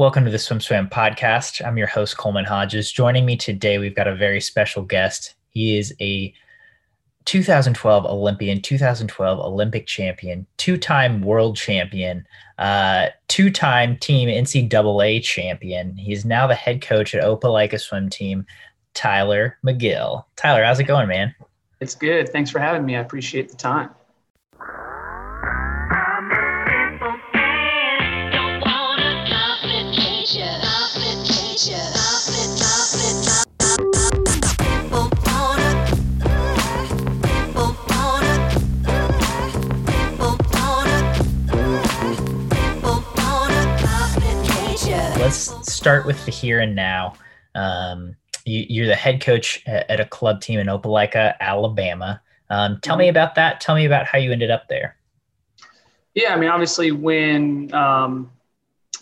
Welcome to the SwimSwam podcast. I'm your host, Coleman Hodges. Joining me today, we've got a very special guest. He is a 2012 Olympian, 2012 Olympic champion, two time world champion, uh, two time team NCAA champion. He's now the head coach at Opelika swim team, Tyler McGill. Tyler, how's it going, man? It's good. Thanks for having me. I appreciate the time. Start with the here and now. Um, you, are the head coach at, a club team in Opelika, Alabama. Um, tell me mm-hmm. about that. Tell me about how you ended up there. Yeah, I mean, obviously, when um,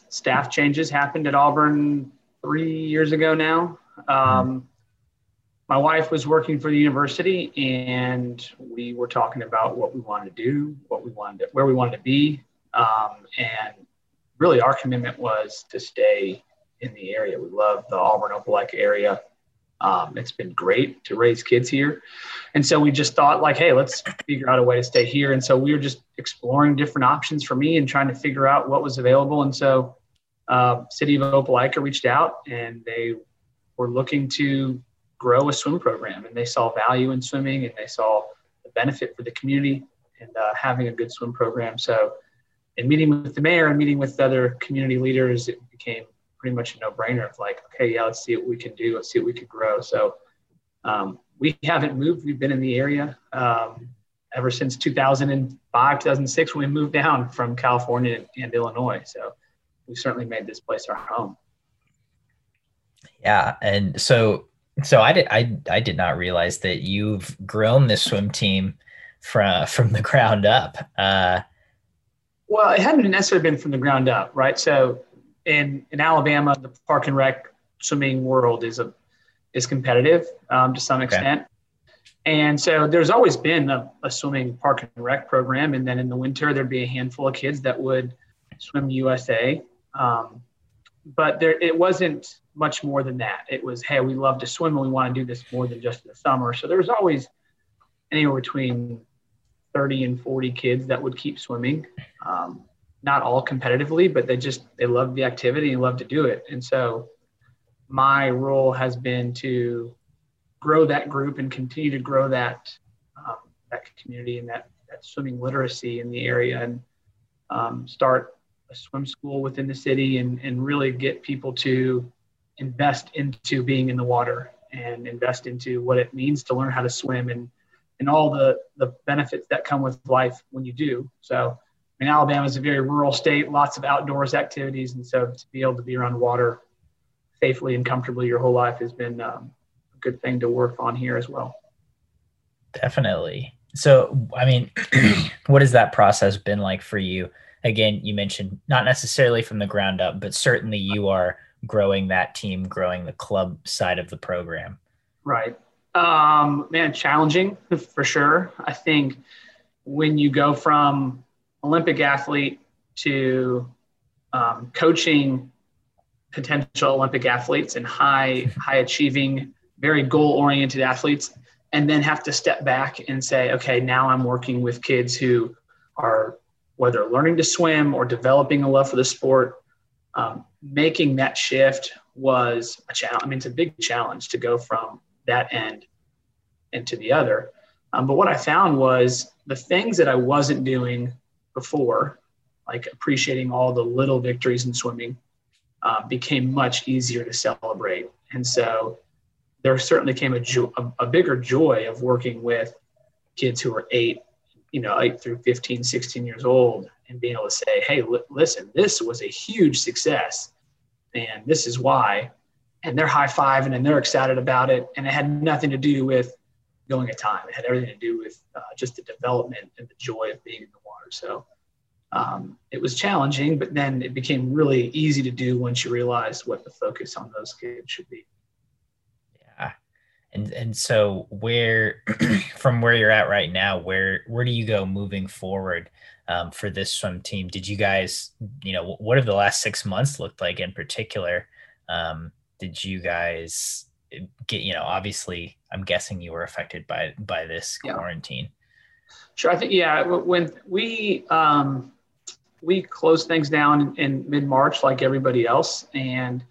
staff changes happened at Auburn three years ago now, um, my wife was working for the university, and we were talking about what we wanted to do, what we wanted, to, where we wanted to be, um, and really our commitment was to stay in the area. We love the Auburn Opelika area. Um, it's been great to raise kids here. And so we just thought like, hey, let's figure out a way to stay here. And so we were just exploring different options for me and trying to figure out what was available. And so uh, City of Opelika reached out and they were looking to grow a swim program and they saw value in swimming and they saw the benefit for the community and uh, having a good swim program. So in meeting with the mayor and meeting with other community leaders, it became pretty much a no-brainer of like, okay, yeah, let's see what we can do. Let's see what we can grow. So um, we haven't moved. We've been in the area um, ever since 2005, 2006 when we moved down from California and Illinois. So we've certainly made this place our home. Yeah, and so so I did I I did not realize that you've grown this swim team from from the ground up. Uh, well, it hadn't necessarily been from the ground up, right? So in in Alabama, the park and rec swimming world is a is competitive um, to some extent. Okay. And so there's always been a, a, swimming park and rec program. And then in the winter, there'd be a handful of kids that would swim USA. Um, but there, it wasn't much more than that. It was, hey, we love to swim and we want to do this more than just in the summer. So there was always anywhere between 30 and 40 kids that would keep swimming. Um, not all competitively, but they just they love the activity and love to do it. And so my role has been to grow that group and continue to grow that um, that community and that, that swimming literacy in the area and um, start a swim school within the city and, and really get people to invest into being in the water and invest into what it means to learn how to swim and and all the the benefits that come with life when you do. So, mean, Alabama is a very rural state, lots of outdoors activities, and so to be able to be around water safely and comfortably your whole life has been um, a good thing to work on here as well. Definitely. So, I mean, what has that process been like for you? Again, you mentioned not necessarily from the ground up, but certainly you are growing that team, growing the club side of the program. Right. Um, man, challenging for sure. I think when you go from Olympic athlete to um, coaching potential Olympic athletes and high high achieving, very goal oriented athletes, and then have to step back and say, okay, now I'm working with kids who are whether learning to swim or developing a love for the sport. Um, making that shift was a challenge. I mean, it's a big challenge to go from that end into the other. Um, but what I found was the things that I wasn't doing before, like appreciating all the little victories in swimming, uh, became much easier to celebrate. And so there certainly came a, jo- a, a bigger joy of working with kids who are eight, you know, eight through 15, 16 years old and being able to say, hey, li- listen, this was a huge success. And this is why and they're high fiving and they're excited about it. And it had nothing to do with going a time. It had everything to do with uh, just the development and the joy of being in the. So um, it was challenging, but then it became really easy to do once you realized what the focus on those kids should be. Yeah. And, and so where, from where you're at right now, where, where do you go moving forward? um, for this swim team. Did you guys, you know, what have the last six months looked like in particular? Um, did you guys get, you know, obviously, I'm guessing you were affected by by this yeah. quarantine. Sure, I think yeah. When we um, we closed things down in, in mid March, like everybody else, and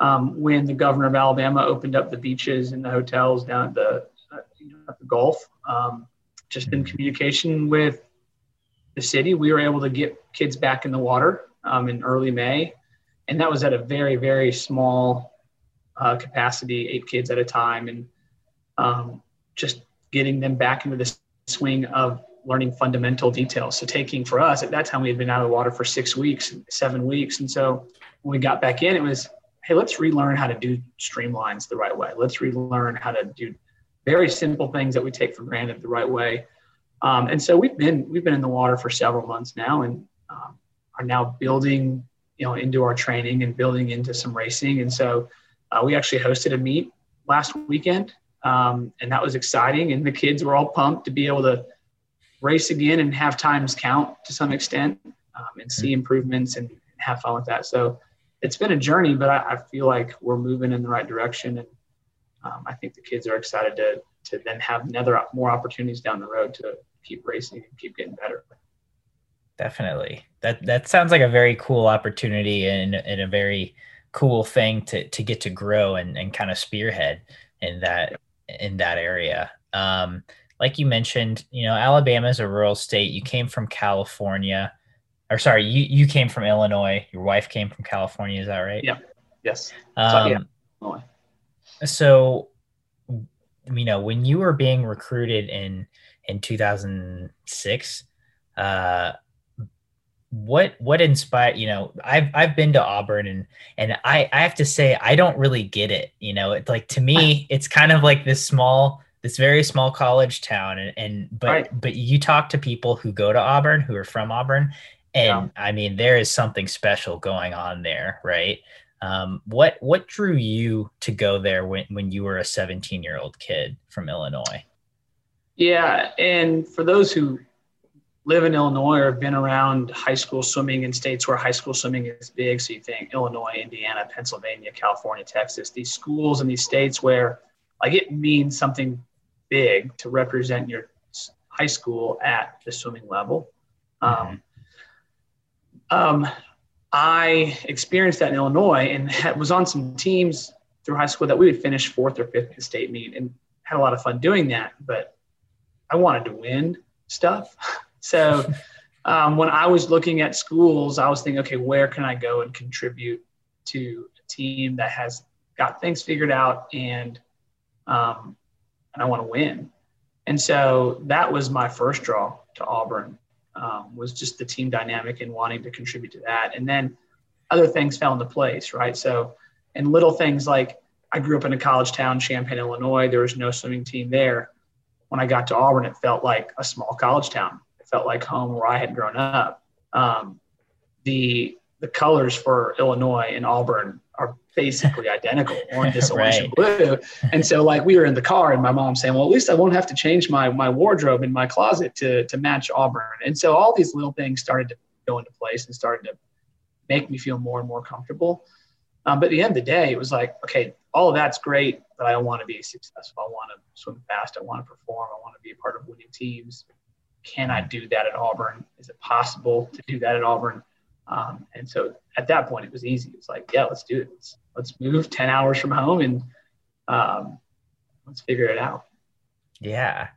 um, when the governor of Alabama opened up the beaches and the hotels down at the, uh, you know, at the Gulf. Um, just in communication with the city, we were able to get kids back in the water um, in early May, and that was at a very very small uh, capacity, eight kids at a time, and um, just getting them back into the swing of learning fundamental details. So taking for us at that time we had been out of the water for six weeks, seven weeks, and so when we got back in, it was hey, let's relearn how to do streamlines the right way. Let's relearn how to do very simple things that we take for granted the right way. Um, and so we've been we've been in the water for several months now, and um, are now building you know into our training and building into some racing. And so uh, we actually hosted a meet last weekend, um, and that was exciting. And the kids were all pumped to be able to race again and have times count to some extent um, and see improvements and have fun with that. So it's been a journey, but I, I feel like we're moving in the right direction, and um, I think the kids are excited to to then have another more opportunities down the road to keep racing and keep getting better. Definitely, that that sounds like a very cool opportunity and, and a very cool thing to to get to grow and, and kind of spearhead in that in that area. Um, like you mentioned, you know, Alabama is a rural state. You came from California or sorry, you you came from Illinois. Your wife came from California. Is that right? Yeah. Yes. Um, so, yeah. so, you know, when you were being recruited in in 2006, uh, what what inspired you know i've i've been to auburn and and i i have to say i don't really get it you know it's like to me it's kind of like this small this very small college town and, and but right. but you talk to people who go to auburn who are from auburn and yeah. I mean there is something special going on there, right? Um, what what drew you to go there when when you were a 17 year old kid from Illinois? Yeah, and for those who live in Illinois or have been around high school swimming in states where high school swimming is big, so you think Illinois, Indiana, Pennsylvania, California, Texas, these schools in these states where like it means something big to represent your high school at the swimming level. Um. Um, I experienced that in Illinois and was on some teams through high school that we would finish fourth or fifth in state meet and had a lot of fun doing that. But I wanted to win stuff. So um, when I was looking at schools, I was thinking, okay, where can I go and contribute to a team that has got things figured out and um, and I want to win. And so that was my first draw to Auburn um, was just the team dynamic and wanting to contribute to that. And then other things fell into place, right? So, and little things like I grew up in a college town, Champaign, Illinois. There was no swimming team there. When I got to Auburn, it felt like a small college town. Felt like home where I had grown up. Um, the the colors for Illinois and Auburn are basically identical, orange, this orange right. and blue. And so like we were in the car and my mom saying, well, at least I won't have to change my, my wardrobe in my closet to, to match Auburn. And so all these little things started to go into place and started to make me feel more and more comfortable. Um, but at the end of the day, it was like, okay, all of that's great, but I want to be successful. I want to swim fast. I want to perform. I want to be a part of winning teams. Can I do that at Auburn? Is it possible to do that at Auburn? Um, and so at that point, it was easy. It's like, yeah, let's do it. Let's, let's move 10 hours from home and um, let's figure it out. Yeah.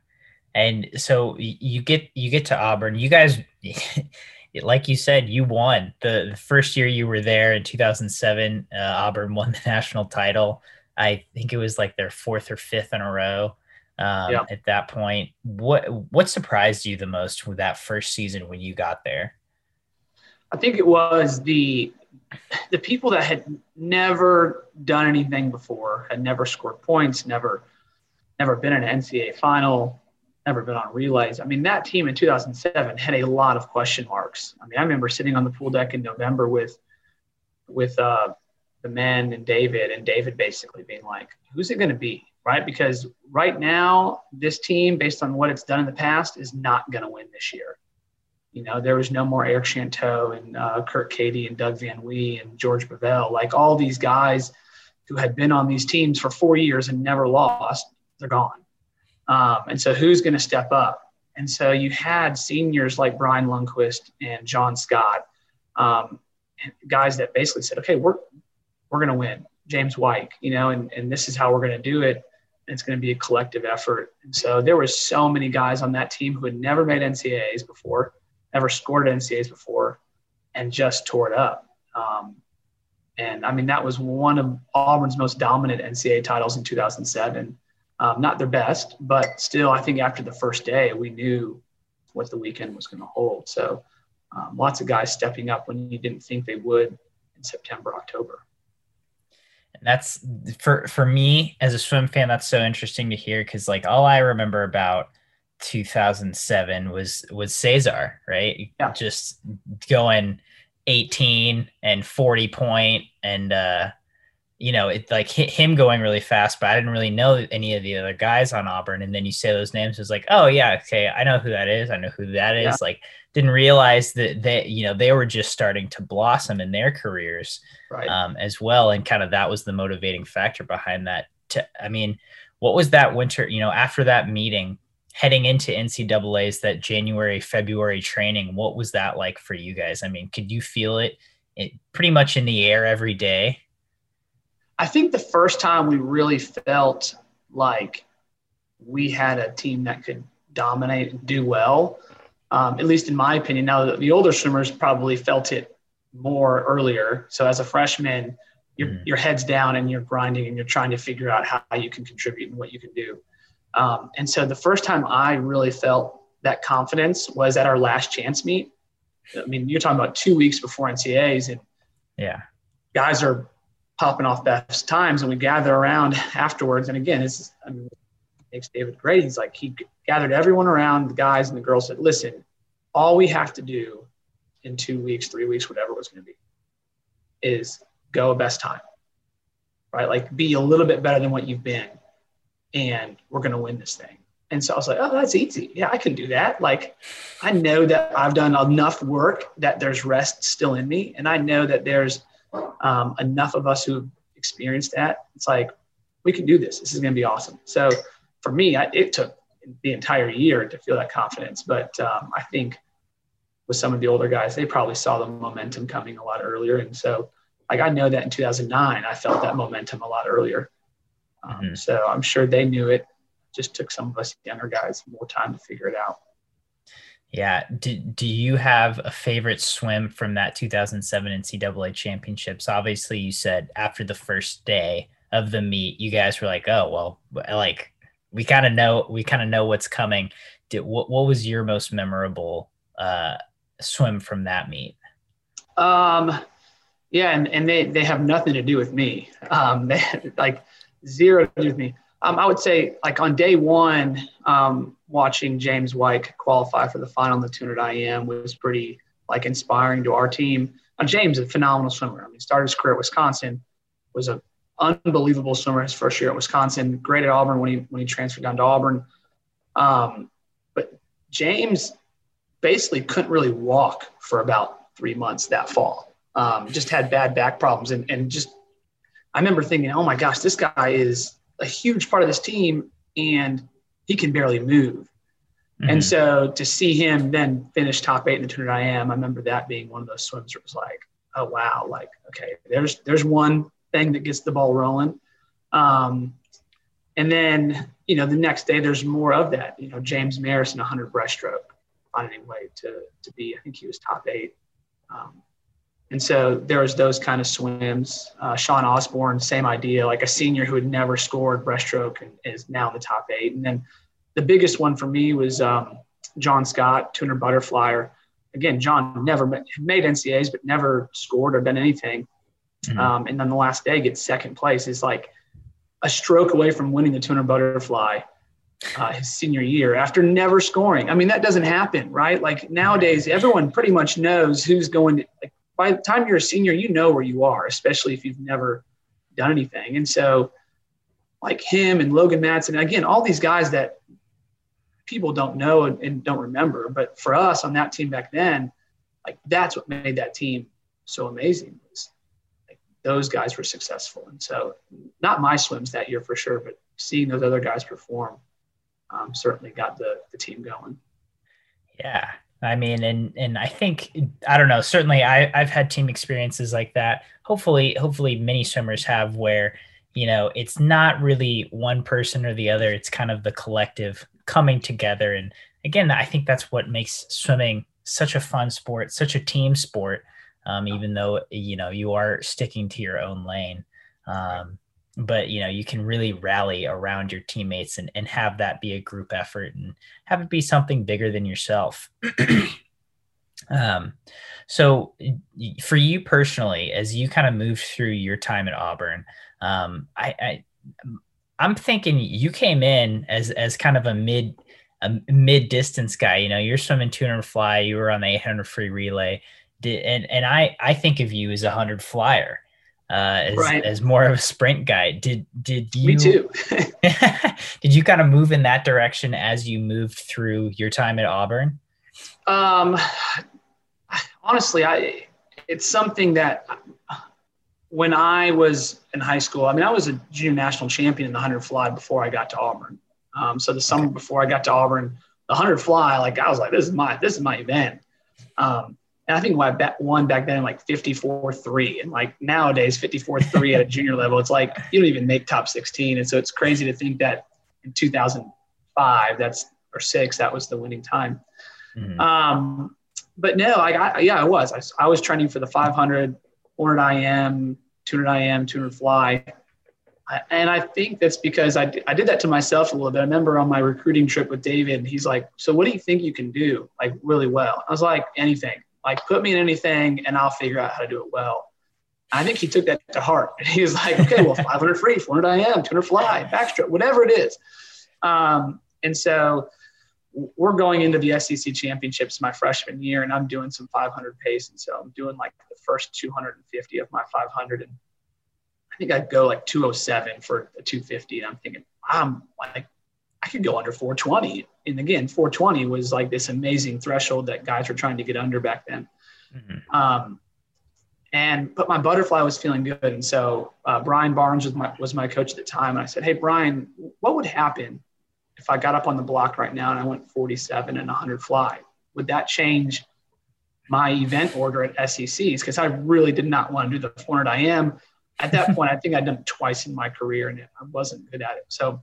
And so you get, you get to Auburn, you guys, like you said, you won the, the, first year you were there in 2007, uh, Auburn won the national title. I think it was like their fourth or fifth in a row. Um, yeah. At that point, what what surprised you the most with that first season when you got there? I think it was the the people that had never done anything before, had never scored points, never never been in an NCAA final, never been on relays. I mean, that team in 2007 had a lot of question marks. I mean, I remember sitting on the pool deck in November with with uh, the men and David, and David basically being like, "Who's it going to be?" Right? Because right now, this team, based on what it's done in the past, is not going to win this year. You know, there was no more Eric Shanteau and uh, Kurt Cady and Doug Van Wie and George Bovell. Like all these guys who had been on these teams for four years and never lost, they're gone. Um, and so who's going to step up? And so you had seniors like Bryan Lundquist and John Scott, um, guys that basically said, okay, we're, we're going to win. James White, you know, and, and this is how we're going to do it. It's going to be a collective effort. And so there were so many guys on that team who had never made NCAAs before, never scored NCAAs before, and just tore it up. Um, and I mean, that was one of Auburn's most dominant NCAA titles in 2007. Um, not their best, but still, I think after the first day, we knew what the weekend was going to hold. So um, lots of guys stepping up when you didn't think they would in September, October. That's for for me as a swim fan. That's so interesting to hear because like all I remember about 2007 was was Cesar, right? Yeah. Just going 18 and 40 point and uh you know, it like hit him going really fast, but I didn't really know any of the other guys on Auburn. And then you say those names, it's like, oh yeah, okay, I know who that is. I know who that is. Yeah. Like, didn't realize that they, you know, they were just starting to blossom in their careers, right. um, as well. And kind of that was the motivating factor behind that. To, I mean, what was that winter? You know, after that meeting, heading into NCAA's that January February training, what was that like for you guys? I mean, could you feel it, it pretty much in the air every day? I think the first time we really felt like we had a team that could dominate and do well, um, at least in my opinion. Now, the older swimmers probably felt it more earlier. So, as a freshman, your, mm. your head's down and you're grinding and you're trying to figure out how you can contribute and what you can do. Um, and so, the first time I really felt that confidence was at our last chance meet. I mean, you're talking about two weeks before NCAAs, and yeah, guys are popping off best times, and we gather around afterwards. And again, it's I mean, makes David great. He's like he gathered everyone around, the guys and the girls said, "Listen, all we have to do in two weeks, three weeks, whatever it was going to be, is go best time, right? Like be a little bit better than what you've been, and we're going to win this thing." And so I was like, "Oh, that's easy. Yeah, I can do that. Like, I know that I've done enough work that there's rest still in me, and I know that there's." Um, enough of us who've experienced that. It's like, we can do this. This is going to be awesome. So for me, I, it took the entire year to feel that confidence. But um, I think with some of the older guys, they probably saw the momentum coming a lot earlier. And so, like, I know that in 2009, I felt that momentum a lot earlier. Um, mm-hmm. So I'm sure they knew it. Just took some of us younger guys more time to figure it out. Yeah. Do, do you have a favorite swim from that 2007 NCAA championships? Obviously, you said after the first day of the meet, you guys were like, oh, well, like we kind of know, we kind of know what's coming. Did, what, what was your most memorable uh, swim from that meet? Um, yeah. And, and they, they have nothing to do with me. Um, they like zero to do with me. Um, I would say like on day one, um, watching James White qualify for the final in the 200 IM was pretty like inspiring to our team. James a phenomenal swimmer. I mean, started his career at Wisconsin, was an unbelievable swimmer his first year at Wisconsin. Great at Auburn when he when he transferred down to Auburn. Um, but James basically couldn't really walk for about three months that fall. Um, just had bad back problems, and and just I remember thinking, oh my gosh, this guy is a huge part of this team, and he can barely move. Mm-hmm. And so to see him then finish top eight in the 200 IM, I remember that being one of those swims where it was like, oh wow, like okay, there's there's one thing that gets the ball rolling. Um, and then you know the next day there's more of that. You know James Maris in 100 breaststroke, finding a way to to be. I think he was top eight. Um, and so there was those kind of swims. Uh, Sean Osborne, same idea, like a senior who had never scored breaststroke and is now in the top eight. And then the biggest one for me was um, John Scott, 200 butterflyer. Again, John never made NCAAs, but never scored or done anything. Mm-hmm. Um, and then the last day gets second place. Is like a stroke away from winning the 200 butterfly uh, his senior year after never scoring. I mean, that doesn't happen, right? Like nowadays, everyone pretty much knows who's going to, like, by the time you're a senior, you know where you are, especially if you've never done anything. And so, like him and Logan Madson, again, all these guys that people don't know and, and don't remember. But for us on that team back then, like that's what made that team so amazing. Was like, those guys were successful, and so not my swims that year for sure, but seeing those other guys perform um, certainly got the the team going. Yeah, I mean, and and I think I don't know. Certainly, I I've had team experiences like that. Hopefully, hopefully, many swimmers have where you know it's not really one person or the other. It's kind of the collective coming together. And again, I think that's what makes swimming such a fun sport, such a team sport. Um, even though you know you are sticking to your own lane. Um, but you know you can really rally around your teammates and, and have that be a group effort and have it be something bigger than yourself. Um, so for you personally as you kind of moved through your time at auburn um, I, I i'm thinking you came in as as kind of a mid a mid distance guy you know you're swimming 200 fly you were on the 800 free relay. And and i i think of you as a 100 flyer uh, as, right. as more of a sprint guy. Did did you? Me too. did you kind of move in that direction as you moved through your time at Auburn? Um, honestly, I it's something that when I was in high school, I mean, I was a junior national champion in the hundred fly before I got to Auburn. Um, so the summer okay. before I got to Auburn, the hundred fly, like I was like, this is my this is my event. Um, and I think I bet one back then like 54 3. And like nowadays, 54 3 at a junior level, it's like you don't even make top 16. And so it's crazy to think that in 2005, that's or six, that was the winning time. Mm-hmm. Um, but no, I got, yeah, I was. I, I was training for the 500, 400 IM, 200 IM, 200 fly. I, and I think that's because I, I did that to myself a little bit. I remember on my recruiting trip with David, he's like, So what do you think you can do like really well? I was like, Anything. Like, put me in anything and I'll figure out how to do it well. I think he took that to heart. He was like, okay, well, 500 free, 400 IM, 200 fly, backstroke, whatever it is. Um, and so we're going into the SEC championships my freshman year, and I'm doing some 500 pace. And so I'm doing like the first 250 of my 500. And I think I'd go like 207 for a 250. And I'm thinking, I'm like, I could go under 420 and again, 420 was like this amazing threshold that guys were trying to get under back then. Mm-hmm. Um, and but my butterfly was feeling good, and so uh, Brian Barnes was my was my coach at the time. And I said, "Hey, Brian, what would happen if I got up on the block right now and I went 47 and 100 fly? Would that change my event order at SECs? Because I really did not want to do the 400 IM. At that point, I think I'd done it twice in my career, and I wasn't good at it. So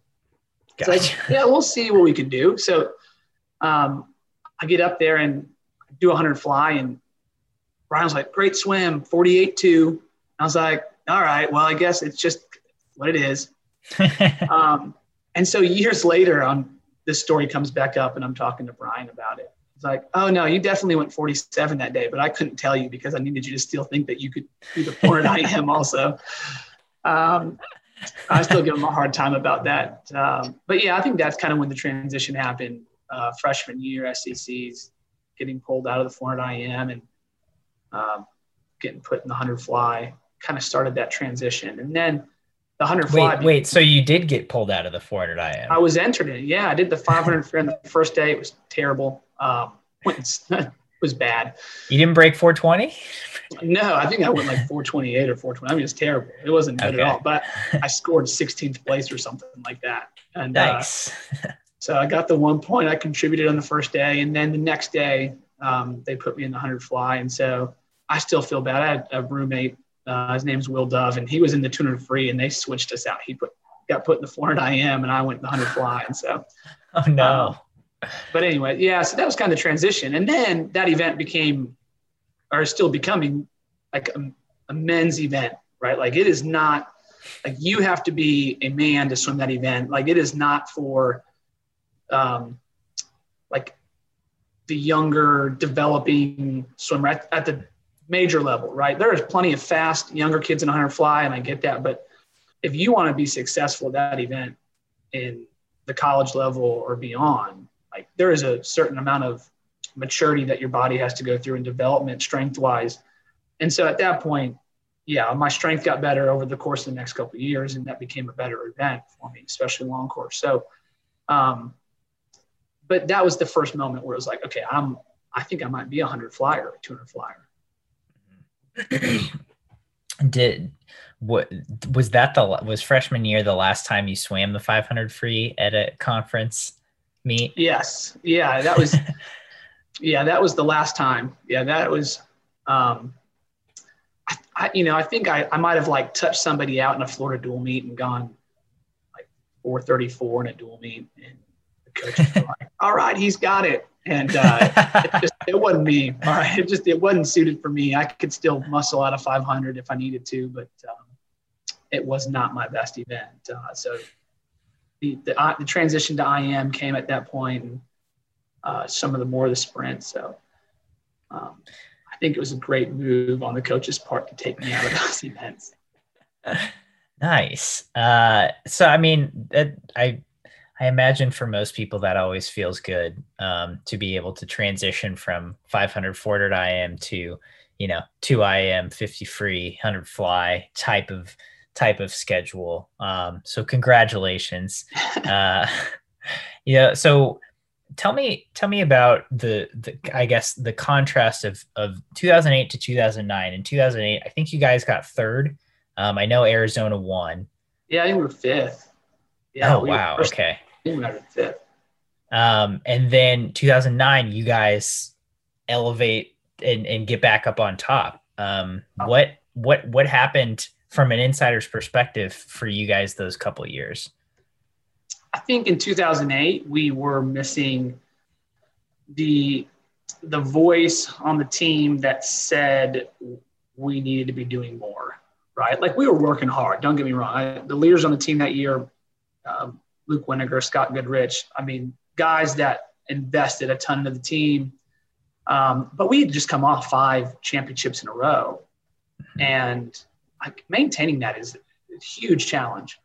Like, yeah, we'll see what we can do. So um, I get up there and do a 100 fly, and Brian's like, great swim, 48 2. I was like, all right, well, I guess it's just what it is. um, and so years later, on this story comes back up, and I'm talking to Brian about it. It's like, oh no, you definitely went 47 that day, but I couldn't tell you because I needed you to still think that you could do the 400 IM also. Um, I still give them a hard time about that. Um, but yeah, I think that's kind of when the transition happened. Uh, freshman year, SECs getting pulled out of the 400 IM and um, getting put in the 100 fly kind of started that transition. And then the 100 fly. Wait, wait, so you did get pulled out of the 400 IM? I was entered in. Yeah, I did the 500 free on the first day. It was terrible. Um, was bad. You didn't break 420? No, I think I went like 428 or 420. I mean, it's terrible. It wasn't good okay. at all. But I scored 16th place or something like that. And uh, nice. Uh, so I got the one point I contributed on the first day, and then the next day um, they put me in the 100 fly, and so I still feel bad. I had a roommate. Uh, his name's Will Dove, and he was in the 200 free, and they switched us out. He put got put in the 400 IM, and I went the 100 fly, and so. Oh no. Um, but anyway, yeah, so that was kind of the transition. And then that event became, or still becoming, like a, a men's event, right? Like it is not, like you have to be a man to swim that event. Like it is not for, um, like the younger developing swimmer at, at the major level, right? There is plenty of fast younger kids in 100 fly, and I get that. But if you want to be successful at that event in the college level or beyond, like there is a certain amount of maturity that your body has to go through in development strength wise. And so at that point, yeah, my strength got better over the course of the next couple years, and that became a better event for me, especially long course. So um, but that was the first moment where it was like, okay, I'm, I think I might be a hundred flyer, 200 flyer. Did what was that the was freshman year the last time you swam the 500 free at a conference meet? Yes. Yeah, that was yeah, that was the last time. Yeah, that was um I, I you know, I think I, I might have like touched somebody out in a Florida dual meet and gone like 434 in a dual meet and the coach was like, all right, he's got it and uh, it just it wasn't me. All right, it just it wasn't suited for me. I could still muscle out of 500 if I needed to, but um, it was not my best event. Uh, so the, the, uh, the transition to IM came at that point, and uh, some of the more of the sprints. So um, I think it was a great move on the coach's part to take me out of those events. Nice. Uh, so I mean, I I imagine for most people that always feels good um, to be able to transition from 500 400 IM to, you know, 2 IM 50 free 100 fly type of type of schedule. Um, so congratulations. uh, yeah. So tell me tell me about the, the I guess the contrast of of 2008 to 2009. In 2008, I think you guys got third. Um, I know Arizona won. Yeah, I think we were fifth. Yeah, oh we wow. First, okay fifth. Um, and then 2009, you guys elevate and, and get back up on top. Um, oh. what what what happened from an insider's perspective for you guys those couple years? I think in 2008 we were missing the the voice on the team that said we needed to be doing more. Right, like we were working hard. Don't get me wrong. I, the leaders on the team that year, um, Luke Winiger, Scott Goodrich. I mean, guys that invested a ton into the team. Um, but we had just come off five championships in a row. And like, maintaining that is a huge challenge.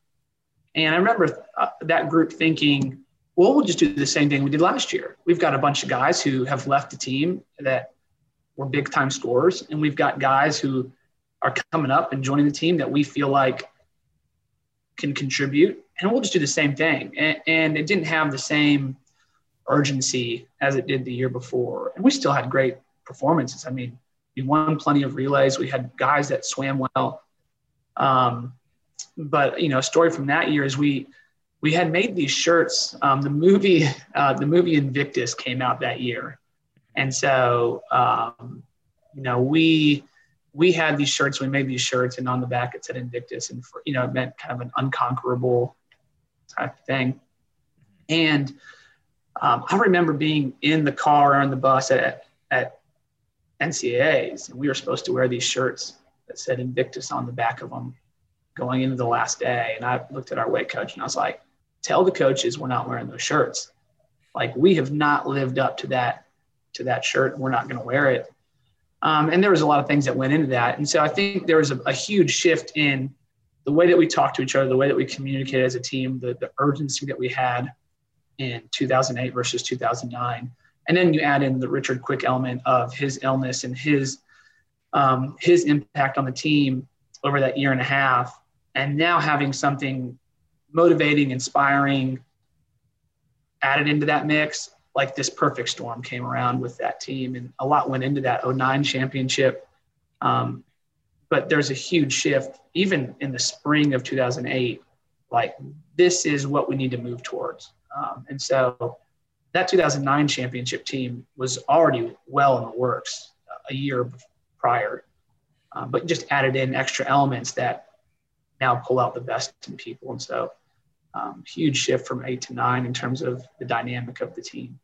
And I remember uh, that group thinking, well, we'll just do the same thing we did last year. We've got a bunch of guys who have left the team that were big time scorers, and we've got guys who are coming up and joining the team that we feel like can contribute and we'll just do the same thing. And, and, it didn't have the same urgency as it did the year before. And we still had great performances. I mean, we won plenty of relays. We had guys that swam well. Um, but you know, a story from that year is we we had made these shirts. Um, the movie uh, the movie Invictus came out that year, and so um, you know we we had these shirts. We made these shirts, and on the back it said Invictus, and for, you know it meant kind of an unconquerable type thing. And um, I remember being in the car or on the bus at, at NCAAs, and we were supposed to wear these shirts that said Invictus on the back of them going into the last day. And I looked at our weight coach and I was like, tell the coaches we're not wearing those shirts. Like we have not lived up to that to that shirt. We're not going to wear it. Um, and there was a lot of things that went into that. And so I think there was a, a huge shift in the way that we talked to each other, the way that we communicated as a team, the, the urgency that we had in 2008 versus 2009. And then you add in the Richard Quick element of his illness and his um, his impact on the team over that year and a half, and now having something motivating, inspiring added into that mix, like this perfect storm came around with that team, and a lot went into that 09 championship. Um, but there's a huge shift even in the spring of 2008 like this is what we need to move towards. Um, and so that 2009 championship team was already well in the works a year prior. Um, but just added in extra elements that now pull out the best in people. And so um, huge shift from eight to nine in terms of the dynamic of the team.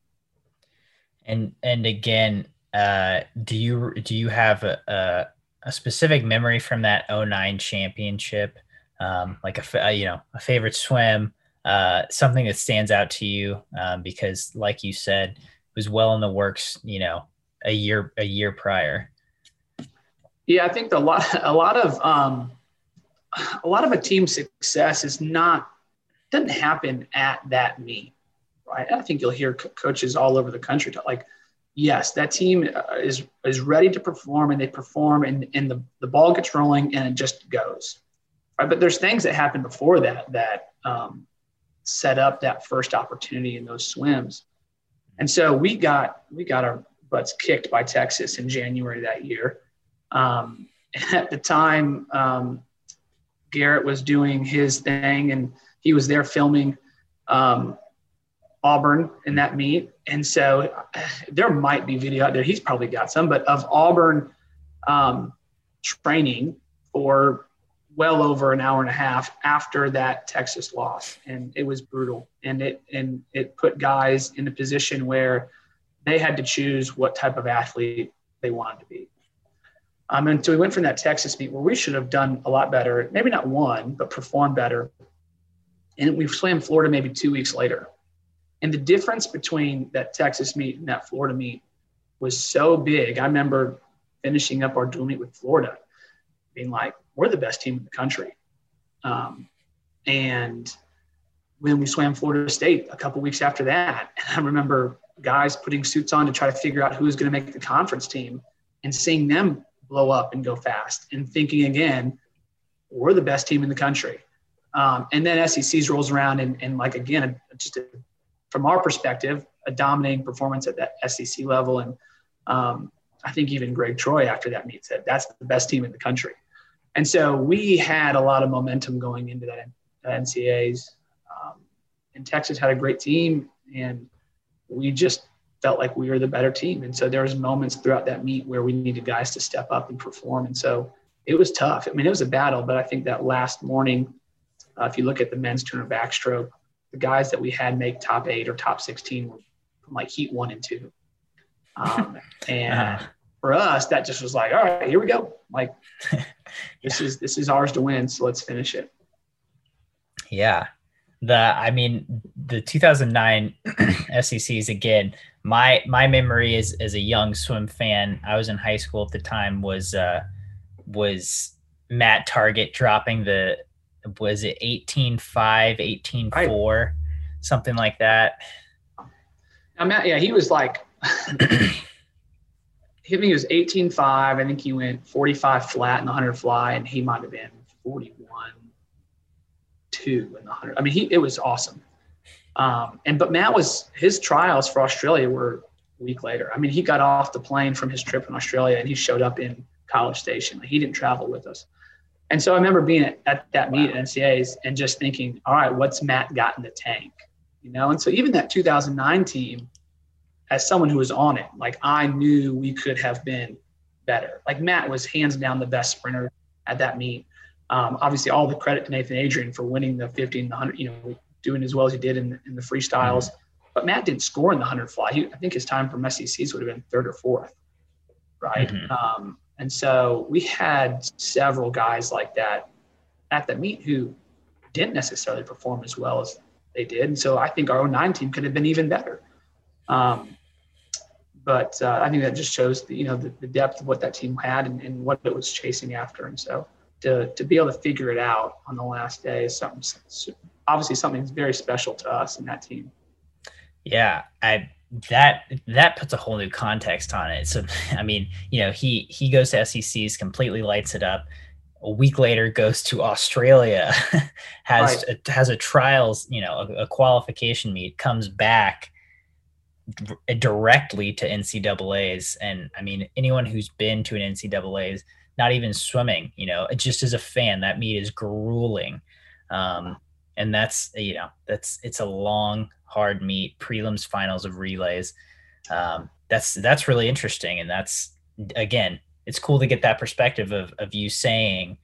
And and again uh, do you do you have a, a a specific memory from that 09 championship, um, like a, you know, a favorite swim, uh, something that stands out to you um, because like you said, it was well in the works, you know, a year, a year prior. Yeah, I think a lot, a lot of, um, a lot of a team success is not, doesn't happen at that meet, right? I think you'll hear co- coaches all over the country talk, like, yes, that team uh, is is ready to perform and they perform and, and the, the ball gets rolling and it just goes. Right? But there's things that happen before that that um, set up that first opportunity in those swims. And so we got we got our butts kicked by Texas in January that year. Um, at the time, um, Garrett was doing his thing, and he was there filming um, Auburn in that meet. And so there might be video out there. He's probably got some, but of Auburn um, training for well over an hour and a half after that Texas loss, and it was brutal. And it and it put guys in a position where they had to choose what type of athlete they wanted to be. Um, and so we went from that Texas meet where we should have done a lot better, maybe not won, but performed better. And we swam Florida maybe two weeks later. And the difference between that Texas meet and that Florida meet was so big. I remember finishing up our dual meet with Florida, being like, we're the best team in the country. Um, and when we swam Florida State a couple weeks after that, I remember guys putting suits on to try to figure out who was going to make the conference team and seeing them blow up and go fast and thinking again, we're the best team in the country. Um, and then SECs rolls around and, and like, again, just a, from our perspective, a dominating performance at that SEC level. And um, I think even Greg Troy after that meet said, that's the best team in the country. And so we had a lot of momentum going into that NCAAs. Um, and Texas had a great team and we just felt like we were the better team. And so there was moments throughout that meet where we needed guys to step up and perform. And so it was tough. I mean, it was a battle, but I think that last morning, uh, if you look at the men's 200 backstroke, the guys that we had make top eight or top 16 were from like heat one and two. Um, and uh-huh. for us, that just was like, all right, here we go. Like this is, this is ours to win. So let's finish it. Yeah. The, I mean, the 2009 SECs again, my my memory is as a young swim fan i was in high school at the time was uh was matt Targett dropping the was it 18 5 18 4 something like that now matt yeah he was like Think he was 18 5 i think he went 45 flat in the 100 fly and he might have been 41 2 in the 100 i mean he it was awesome um, and but Matt was his trials for Australia were a week later. I mean, he got off the plane from his trip in Australia and he showed up in College Station. He didn't travel with us. And so I remember being at, at that meet at NCAA's and just thinking, all right, what's Matt got in the tank? You know, and so even that 2009 team, as someone who was on it, like I knew we could have been better. Like Matt was hands down the best sprinter at that meet. Um, obviously, all the credit to Nathan Adrian for winning the 50 and the 100. You know, doing as well as he did in, in the freestyles. Mm-hmm. But Matt didn't score in the 100 fly. He, I think his time from SECs would have been third or fourth, right? Mm-hmm. Um, and so we had several guys like that at the meet who didn't necessarily perform as well as they did. And so I think our 09 team could have been even better. Um, but uh, I think that just shows the, you know the, the depth of what that team had and, and, what it was chasing after. And so to to be able to figure it out on the last day is something obviously something that's very special to us in that team. Yeah, I that that puts a whole new context on it. So I mean, you know, he he goes to SECs, completely lights it up. A week later, goes to Australia, has right. a, has a trials, you know, a, a qualification meet, comes back directly to NCAA's, and I mean, anyone who's been to an NCAA's, not even swimming, you know, just as a fan, that meet is grueling. Um, and that's you know that's it's a long hard meet prelims finals of relays. Um, that's that's really interesting. And that's again it's cool to get that perspective of, of you saying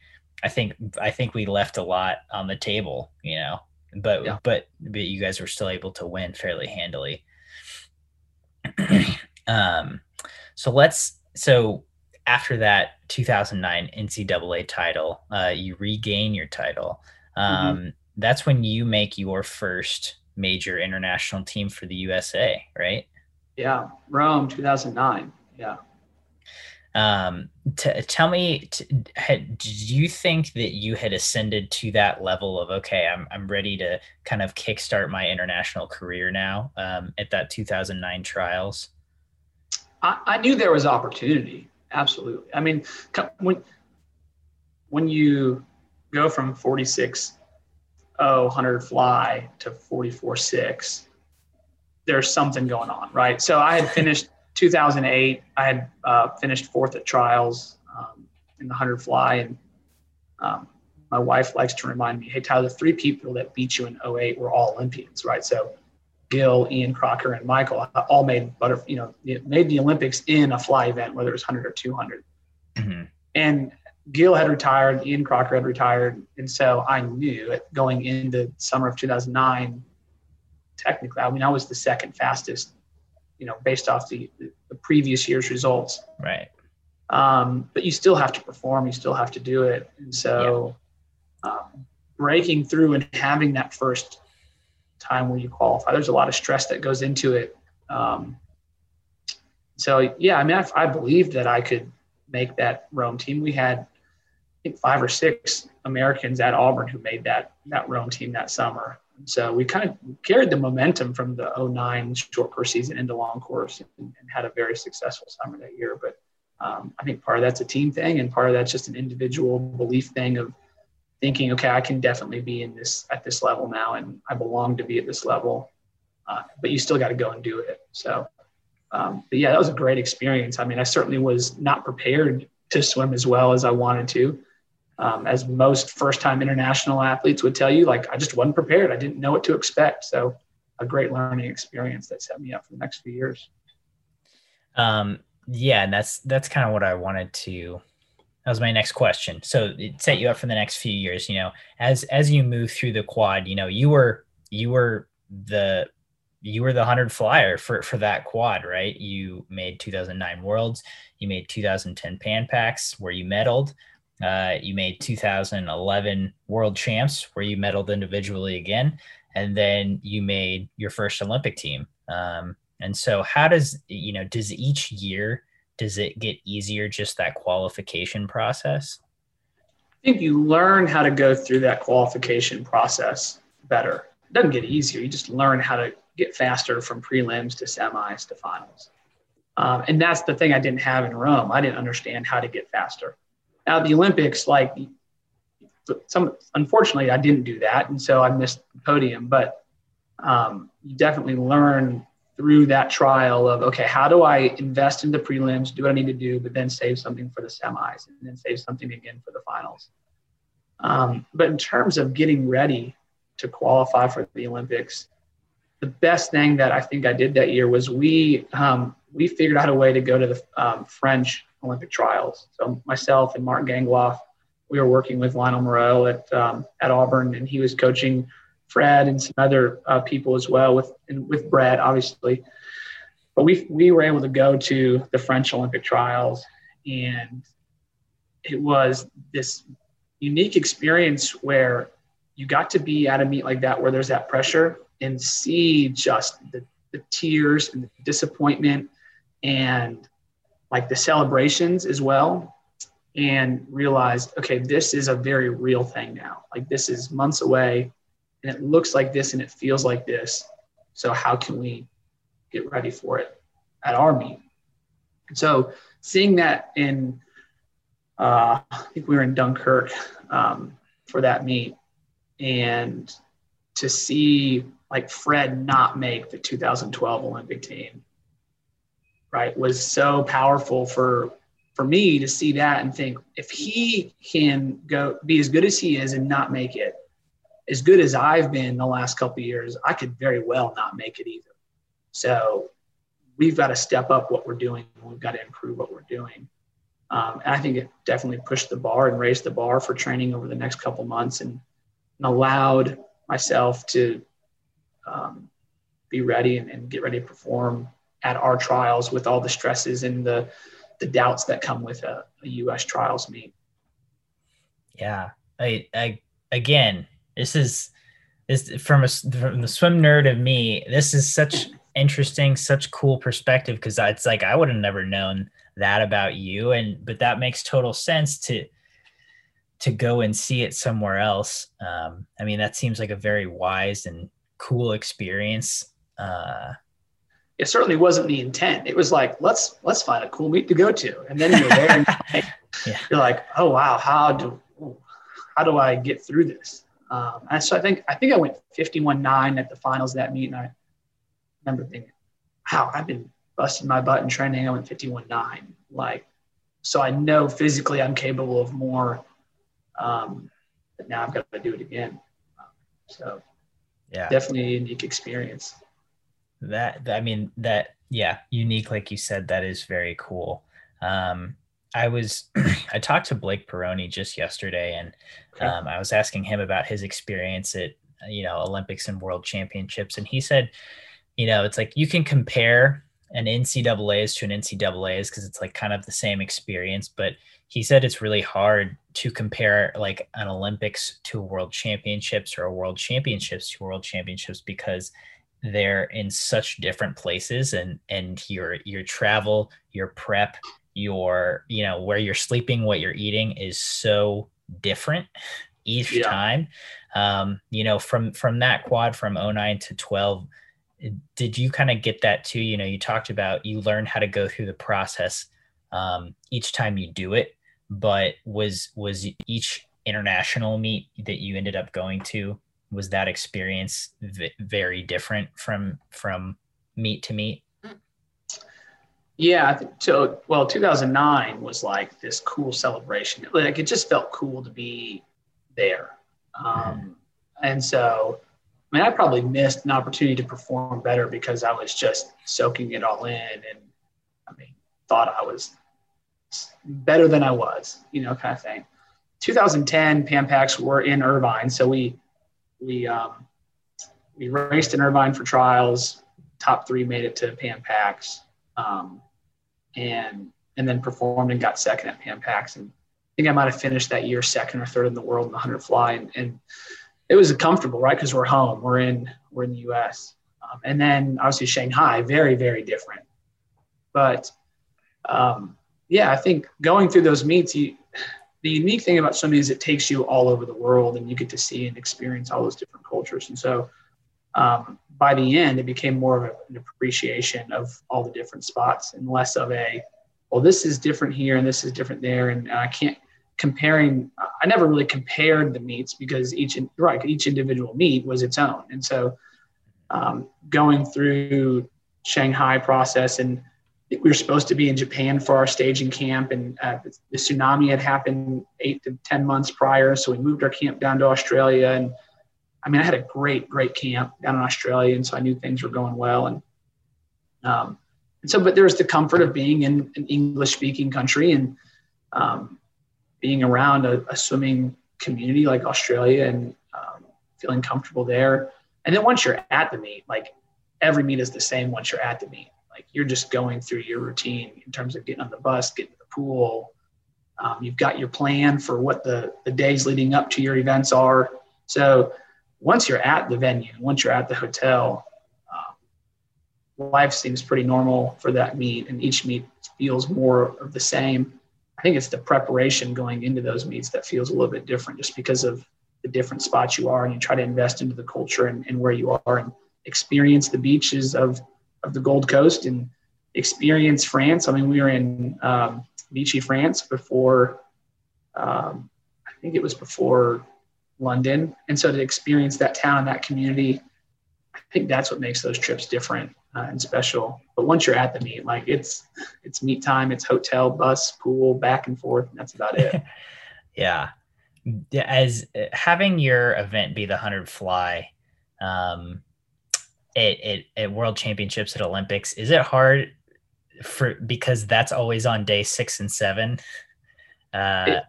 i think i think we left a lot on the table you know? But yeah. but but you guys were still able to win fairly handily um so let's so after that 2009 ncaa title uh you regain your title mm-hmm. um mm-hmm that's when you make your first major international team for the USA, right? Yeah, Rome 2009. Yeah. Um, t- tell me, t- had, did you think that you had ascended to that level of okay, I'm I'm ready to kind of kickstart my international career now um, at that 2009 trials? I, I knew there was opportunity. Absolutely. I mean, when when you go from 46 oh, 100 fly to 44 6. there's something going on, right? So I had finished 2008. I had uh, finished fourth at trials um, in the 100 fly. And um, my wife likes to remind me, hey, Tyler, the three people that beat you in 08 were all Olympians, right? So Gil, Ian Crocker, and Michael all made butter, you know, made the Olympics in a fly event, whether it was 100 or 200. Mm-hmm. And Gil had retired, Ian Crocker had retired, and so I knew going into summer of 2009. Technically, I mean, I was the second fastest, you know, based off the, the previous year's results. Right. Um, but you still have to perform. You still have to do it, and so yeah. um, breaking through and having that first time where you qualify. There's a lot of stress that goes into it. Um, so yeah, I mean, I, I believed that I could make that Rome team. We had, I think, five or six Americans at Auburn who made that that Rome team that summer. So we kind of carried the momentum from the 09 short course season into long course and, and had a very successful summer that year. But um, I think part of that's a team thing, and part of that's just an individual belief thing of thinking, okay, I can definitely be in this at this level now, and I belong to be at this level. Uh, but you still got to go and do it. So, um, but yeah, that was a great experience. I mean, I certainly was not prepared to swim as well as I wanted to. Um, as most first-time international athletes would tell you, like I just wasn't prepared. I didn't know what to expect. So, a great learning experience that set me up for the next few years. Um, yeah, and that's that's kind of what I wanted to that was my next question. So it set you up for the next few years. You know, as as you move through the quad, you know, you were you were the you were the hundred flyer for for that quad, right? You made 2009 Worlds, you made 2010 Pan Pacs where you medaled. Uh, you made 2011 World Champs where you medaled individually again, and then you made your first Olympic team. Um, and so, how does you know? Does each year does it get easier just that qualification process? I think you learn how to go through that qualification process better. It doesn't get easier. You just learn how to get faster from prelims to semis to finals. Um, and that's the thing I didn't have in Rome. I didn't understand how to get faster. Now the Olympics, like some, unfortunately, I didn't do that, and so I missed the podium. But um, you definitely learn through that trial of okay how do i invest in the prelims do what i need to do but then save something for the semis and then save something again for the finals um, but in terms of getting ready to qualify for the olympics the best thing that i think i did that year was we um, we figured out a way to go to the um, french olympic trials so myself and Mark Gangloff we were working with lionel moreau at, um, at auburn and he was coaching Fred and some other uh, people as well with with Brett, obviously. But we we were able to go to the French Olympic trials, and it was this unique experience where you got to be at a meet like that where there's that pressure and see just the, the tears and the disappointment and like the celebrations as well and realize okay this is a very real thing now like this is months away and it looks like this and it feels like this. So how can we get ready for it at our meet? So seeing that in, uh, I think we were in Dunkirk um, for that meet, and to see like Fred not make the 2012 Olympic team, right, was so powerful for for me to see that and think if he can go be as good as he is and not make it, as good as I've been the last couple years, I could very well not make it either. So we've got to step up what we're doing. We've got to improve what we're doing. Um, and I think it definitely pushed the bar and raised the bar for training over the next couple months and, and allowed myself to um, be ready and, and, get ready to perform at our trials with all the stresses and the, the doubts that come with a, a U.S. trials meet. Yeah, I, I again, this is this from a from the swim nerd of me. This is such interesting, such cool perspective because it's like I would have never known that about you, and but that makes total sense to to go and see it somewhere else. Um, I mean, that seems like a very wise and cool experience. Uh, it certainly wasn't the intent. It was like let's let's find a cool meet to go to, and then you're there, and yeah. you're like, oh wow, how do how do I get through this? Um, and so I think I think I went 51-9 at the finals of that meet, and I remember thinking, wow, I've been busting my butt in training. I went 51-9. Like, so I know physically I'm capable of more. Um, but now I've got to do it again. So yeah, definitely a unique experience. That, I mean, that, yeah, unique, like you said, that is very cool. Um, I was I talked to Blake Pieroni just yesterday, and okay. um, I was asking him about his experience at you know Olympics and World Championships, and he said, you know, it's like you can compare an NCAA's to an NCAA's because it's like kind of the same experience, but he said it's really hard to compare like an Olympics to World Championships or a World Championships to World Championships because they're in such different places and and your your travel, your prep, your you know where you're sleeping what you're eating is so different each yeah. time um you know from from that quad from 09 to 12 did you kind of get that too you know you talked about you learn how to go through the process um each time you do it but was was each international meet that you ended up going to was that experience v- very different from from meet to meet yeah, so well, 2009 was like this cool celebration. Like it just felt cool to be there, um, and so I mean, I probably missed an opportunity to perform better because I was just soaking it all in, and I mean, thought I was better than I was, you know, kind of thing. 2010 Pan Pacs were in Irvine, so we we um, we raced in Irvine for trials. Top three made it to Pan Pacs um, and and then performed and got second at Pan Pacs. And I think I might have finished that year second or third in the world in the 100 fly. And, and it was comfortable, right? Because we're home, we're in we're in the U.S. Um, and then obviously Shanghai, very very different. But um, yeah, I think going through those meets, you, the unique thing about swimming is it takes you all over the world, and you get to see and experience all those different cultures. And so um, by the end, it became more of a, an appreciation of all the different spots and less of a, well, this is different here and this is different there. And, and I can't comparing, I never really compared the meets because each, right, each individual meet was its own. And so um, going through Shanghai process and we were supposed to be in Japan for our staging camp, and uh, the tsunami had happened eight to ten months prior. So we moved our camp down to Australia, and I mean, I had a great, great camp down in Australia, and so I knew things were going well. And um, and so, but there's the comfort of being in an English-speaking country and um, being around a, a, swimming community like Australia and um, feeling comfortable there. And then once you're at the meet, like every meet is the same once you're at the meet. Like you're just going through your routine in terms of getting on the bus, getting to the pool. Um, you've got your plan for what the, the days leading up to your events are. So once you're at the venue, once you're at the hotel, um, life seems pretty normal for that meet, and each meet feels more of the same. I think it's the preparation going into those meets that feels a little bit different, just because of the different spots you are, and you try to invest into the culture and, and where you are, and experience the beaches of of the Gold Coast and experience France. I mean, we were in um, Vichy, France before. Um, I think it was before London. And so to experience that town and that community, I think that's what makes those trips different uh, and special. But once you're at the meet, like it's it's meet time, it's hotel, bus, pool, back and forth, and that's about it. yeah. As uh, having your event be the hundred fly, um, at, at, at World Championships at Olympics, is it hard for because that's always on day six and seven? Uh, it,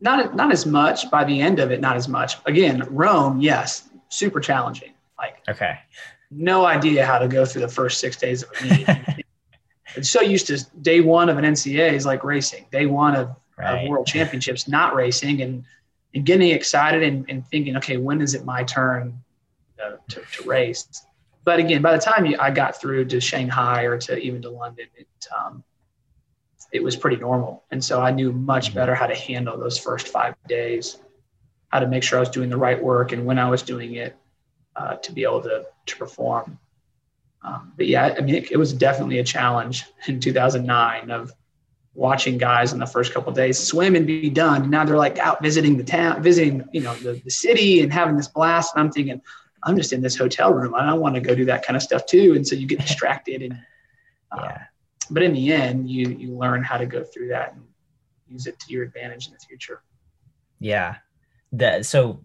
not not as much. By the end of it not as much. Again rome yes super challenging. Like okay. no idea how to go through the first six days of a meet. It's so used to day one of an NCAA is like racing. Day one of, right. of world championships not racing and and getting excited and, and thinking okay when is it my turn uh, to, to race but again by the time you, i got through to shanghai or to even to london it um, it was pretty normal. And so I knew much mm-hmm. better how to handle those first five days, how to make sure I was doing the right work and when I was doing it uh, to be able to, to perform. Um, but yeah, I mean, it, it, was definitely a challenge in 2009 of watching guys in the first couple days swim and be done. And now they're like out visiting the town, visiting, you know, the, the city and having this blast. And I'm thinking, I'm just in this hotel room. I don't want to go do that kind of stuff too. And so you get distracted and, uh, yeah. but in the end, you, you learn how to go through that and use it to your advantage in the future. Yeah. That, so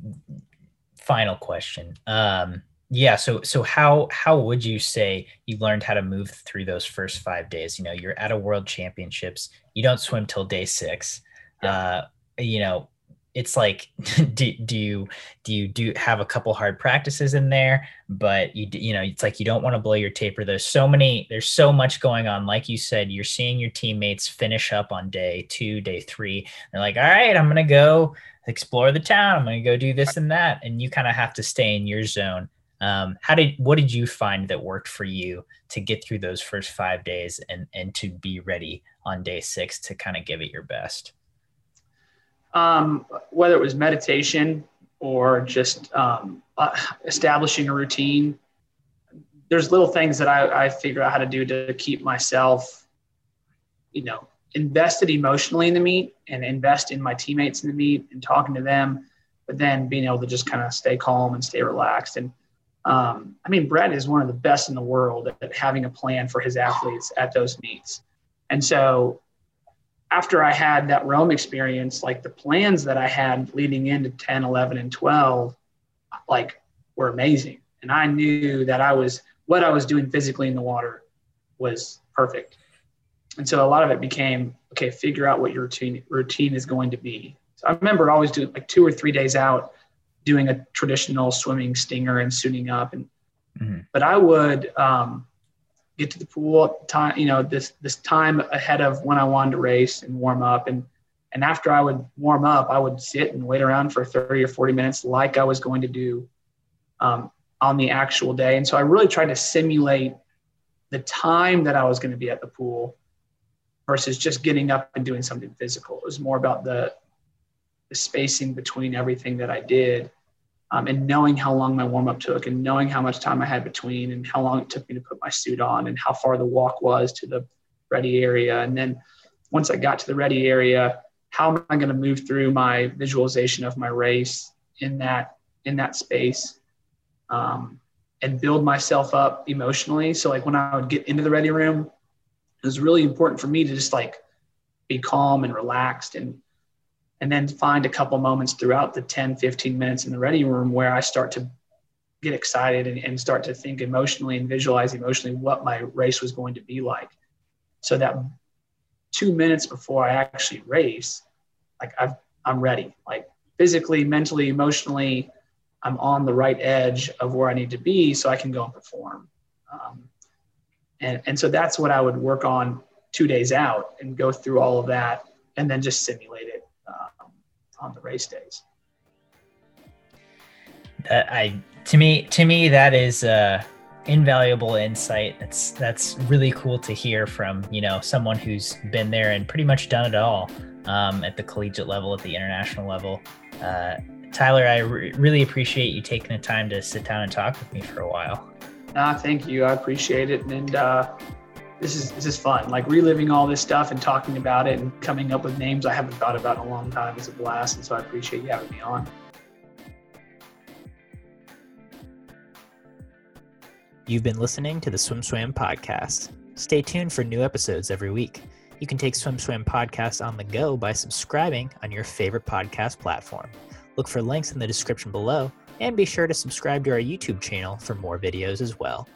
final question. Um, yeah. So, so how, how would you say you learned how to move through those first five days? You know, you're at a world championships, you don't swim till day six. Yeah. Uh, you know, it's like do, do you do you do have a couple hard practices in there but you you know it's like you don't want to blow your taper. There's so many there's so much going on. Like you said you're seeing your teammates finish up on day two day three. They're like all right i'm gonna go explore the town. I'm gonna go do this and that. And you kind of have to stay in your zone. Um, how did what did you find that worked for you to get through those first five days and and to be ready on day six to kind of give it your best um, whether it was meditation or just um, uh, establishing a routine. There's little things that I, I figure out how to do to keep myself, you know, invested emotionally in the meet and invest in my teammates in the meet and talking to them, but then being able to just kind of stay calm and stay relaxed. And um, I mean, Brett is one of the best in the world at having a plan for his athletes at those meets. And so after I had that Rome experience, like the plans that I had leading into 10, 11, and 12, like were amazing. And I knew that I was, what I was doing physically in the water was perfect. And so a lot of it became, okay, figure out what your routine, routine is going to be. So I remember always doing like two or three days out doing a traditional swimming stinger and suiting up. And, mm-hmm. but I would, um, get to the pool time, you know, this this time ahead of when I wanted to race and warm up. And and after I would warm up, I would sit and wait around for 30 or 40 minutes like I was going to do um, on the actual day. And so I really tried to simulate the time that I was going to be at the pool versus just getting up and doing something physical. It was more about the the spacing between everything that I did um, and knowing how long my warm up took and knowing how much time I had between and how long it took me to put my suit on and how far the walk was to the ready area. And then once I got to the ready area, how am I going to move through my visualization of my race in that in that space um, and build myself up emotionally. So like when I would get into the ready room, it was really important for me to just like be calm and relaxed and and then find a couple moments throughout the 10 15 minutes in the ready room where i start to get excited and, and, start to think emotionally and visualize emotionally what my race was going to be like. So that two minutes before i actually race like i i'm ready. Like physically mentally emotionally i'm on the right edge of where i need to be so i can go and perform. Um, and, and so that's what i would work on two days out and go through all of that and then just simulate it on the race days. I to me to me that is uh, invaluable insight. That's that's really cool to hear from you know someone who's been there and pretty much done it all um, at the collegiate level, at the international level. Uh, Tyler, I re- really appreciate you taking the time to sit down and talk with me for a while. Nah, thank you. I appreciate it, and uh, this is this is fun. Like reliving all this stuff and talking about it and coming up with names I haven't thought about in a long time is a blast. And so I appreciate you having me on. You've been listening to the SwimSwam podcast. Stay tuned for new episodes every week. You can take SwimSwam podcast on the go by subscribing on your favorite podcast platform. Look for links in the description below and be sure to subscribe to our YouTube channel for more videos as well.